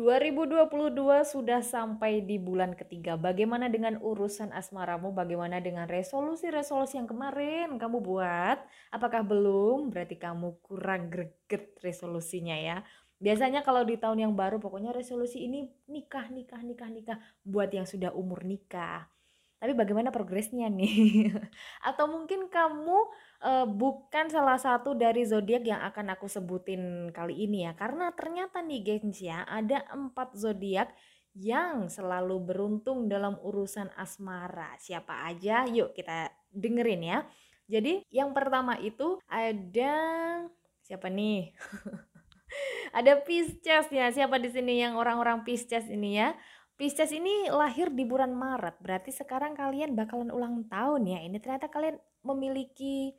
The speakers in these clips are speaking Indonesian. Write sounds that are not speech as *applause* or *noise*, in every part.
2022 sudah sampai di bulan ketiga. Bagaimana dengan urusan asmaramu? Bagaimana dengan resolusi-resolusi yang kemarin kamu buat? Apakah belum? Berarti kamu kurang greget resolusinya ya. Biasanya kalau di tahun yang baru pokoknya resolusi ini nikah, nikah, nikah, nikah buat yang sudah umur nikah tapi bagaimana progresnya nih? *laughs* Atau mungkin kamu uh, bukan salah satu dari zodiak yang akan aku sebutin kali ini ya, karena ternyata nih gengs ya, ada empat zodiak yang selalu beruntung dalam urusan asmara. Siapa aja? Yuk kita dengerin ya. Jadi yang pertama itu ada siapa nih? *laughs* ada Pisces ya. Siapa di sini yang orang-orang Pisces ini ya? Pisces ini lahir di bulan Maret, berarti sekarang kalian bakalan ulang tahun ya. Ini ternyata kalian memiliki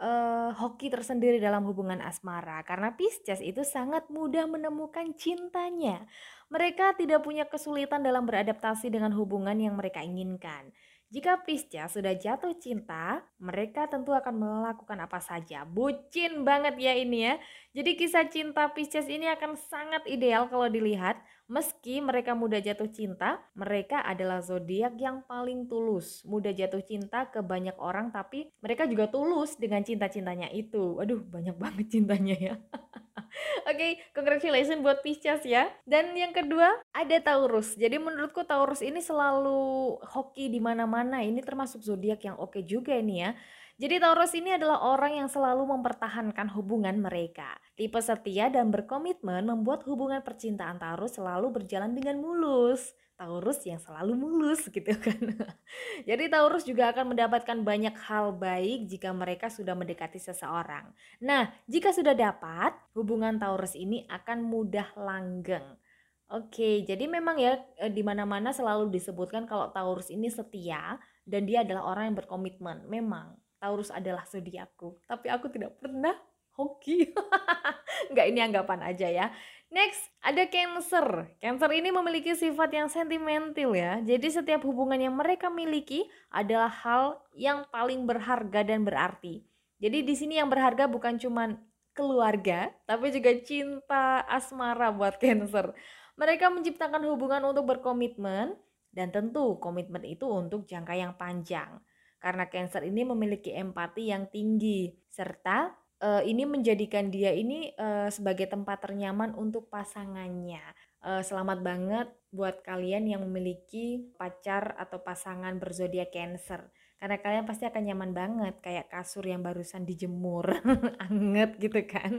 uh, hoki tersendiri dalam hubungan asmara karena Pisces itu sangat mudah menemukan cintanya. Mereka tidak punya kesulitan dalam beradaptasi dengan hubungan yang mereka inginkan. Jika Pisces sudah jatuh cinta, mereka tentu akan melakukan apa saja. Bucin banget ya ini ya. Jadi kisah cinta Pisces ini akan sangat ideal kalau dilihat. Meski mereka mudah jatuh cinta, mereka adalah zodiak yang paling tulus. Mudah jatuh cinta ke banyak orang tapi mereka juga tulus dengan cinta-cintanya itu. Waduh, banyak banget cintanya ya. *laughs* *laughs* Oke, okay, congratulations buat Pisces ya. Dan yang kedua, ada Taurus. Jadi menurutku Taurus ini selalu hoki di mana-mana. Ini termasuk zodiak yang oke okay juga ini ya. Jadi Taurus ini adalah orang yang selalu mempertahankan hubungan mereka. Tipe setia dan berkomitmen membuat hubungan percintaan Taurus selalu berjalan dengan mulus. Taurus yang selalu mulus *laughs* gitu kan. Jadi Taurus juga akan mendapatkan banyak hal baik jika mereka sudah mendekati seseorang. Nah, jika sudah dapat, hubungan Taurus ini akan mudah langgeng. Oke, jadi memang ya e, di mana-mana selalu disebutkan kalau Taurus ini setia dan dia adalah orang yang berkomitmen. Memang Taurus adalah zodiakku, tapi aku tidak pernah hoki. *laughs* Enggak ini anggapan aja ya. Next, ada Cancer. Cancer ini memiliki sifat yang sentimental ya. Jadi setiap hubungan yang mereka miliki adalah hal yang paling berharga dan berarti. Jadi di sini yang berharga bukan cuma keluarga, tapi juga cinta asmara buat *laughs* Cancer. Mereka menciptakan hubungan untuk berkomitmen dan tentu komitmen itu untuk jangka yang panjang. Karena Cancer ini memiliki empati yang tinggi serta uh, ini menjadikan dia ini uh, sebagai tempat ternyaman untuk pasangannya. Uh, selamat banget buat kalian yang memiliki pacar atau pasangan berzodiak Cancer. Karena kalian pasti akan nyaman banget kayak kasur yang barusan dijemur. *laughs* Anget gitu kan.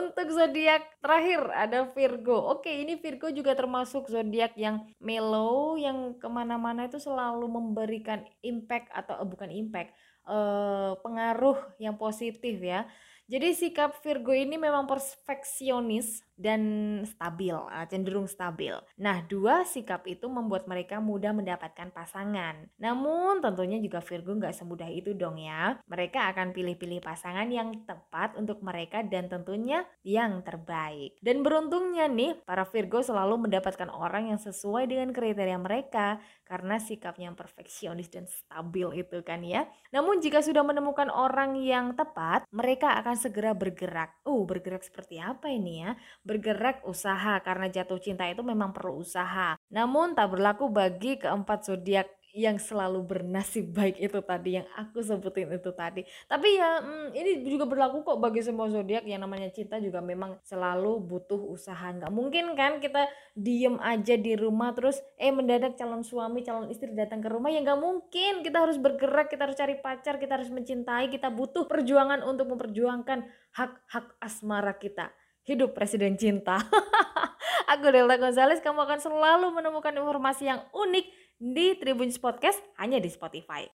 Untuk zodiak terakhir ada Virgo. Oke, ini Virgo juga termasuk zodiak yang mellow yang ke mana-mana itu selalu memberikan impact atau uh, bukan impact uh, pengaruh yang positif ya. Jadi sikap Virgo ini memang perfeksionis dan stabil, ah, cenderung stabil. Nah, dua sikap itu membuat mereka mudah mendapatkan pasangan. Namun tentunya juga Virgo nggak semudah itu dong ya. Mereka akan pilih-pilih pasangan yang tepat untuk mereka dan tentunya yang terbaik. Dan beruntungnya nih, para Virgo selalu mendapatkan orang yang sesuai dengan kriteria mereka karena sikapnya yang perfeksionis dan stabil itu kan ya. Namun jika sudah menemukan orang yang tepat, mereka akan segera bergerak. Oh, bergerak seperti apa ini ya? Bergerak usaha karena jatuh cinta itu memang perlu usaha. Namun tak berlaku bagi keempat zodiak yang selalu bernasib baik itu tadi yang aku sebutin itu tadi. Tapi ya hmm, ini juga berlaku kok bagi semua zodiak. Yang namanya cinta juga memang selalu butuh usaha. Nggak mungkin kan kita diem aja di rumah terus eh mendadak calon suami calon istri datang ke rumah. Ya nggak mungkin. Kita harus bergerak kita harus cari pacar kita harus mencintai. Kita butuh perjuangan untuk memperjuangkan hak-hak asmara kita. Hidup presiden cinta. *laughs* Aku Delta Gonzales kamu akan selalu menemukan informasi yang unik di Tribun Podcast hanya di Spotify.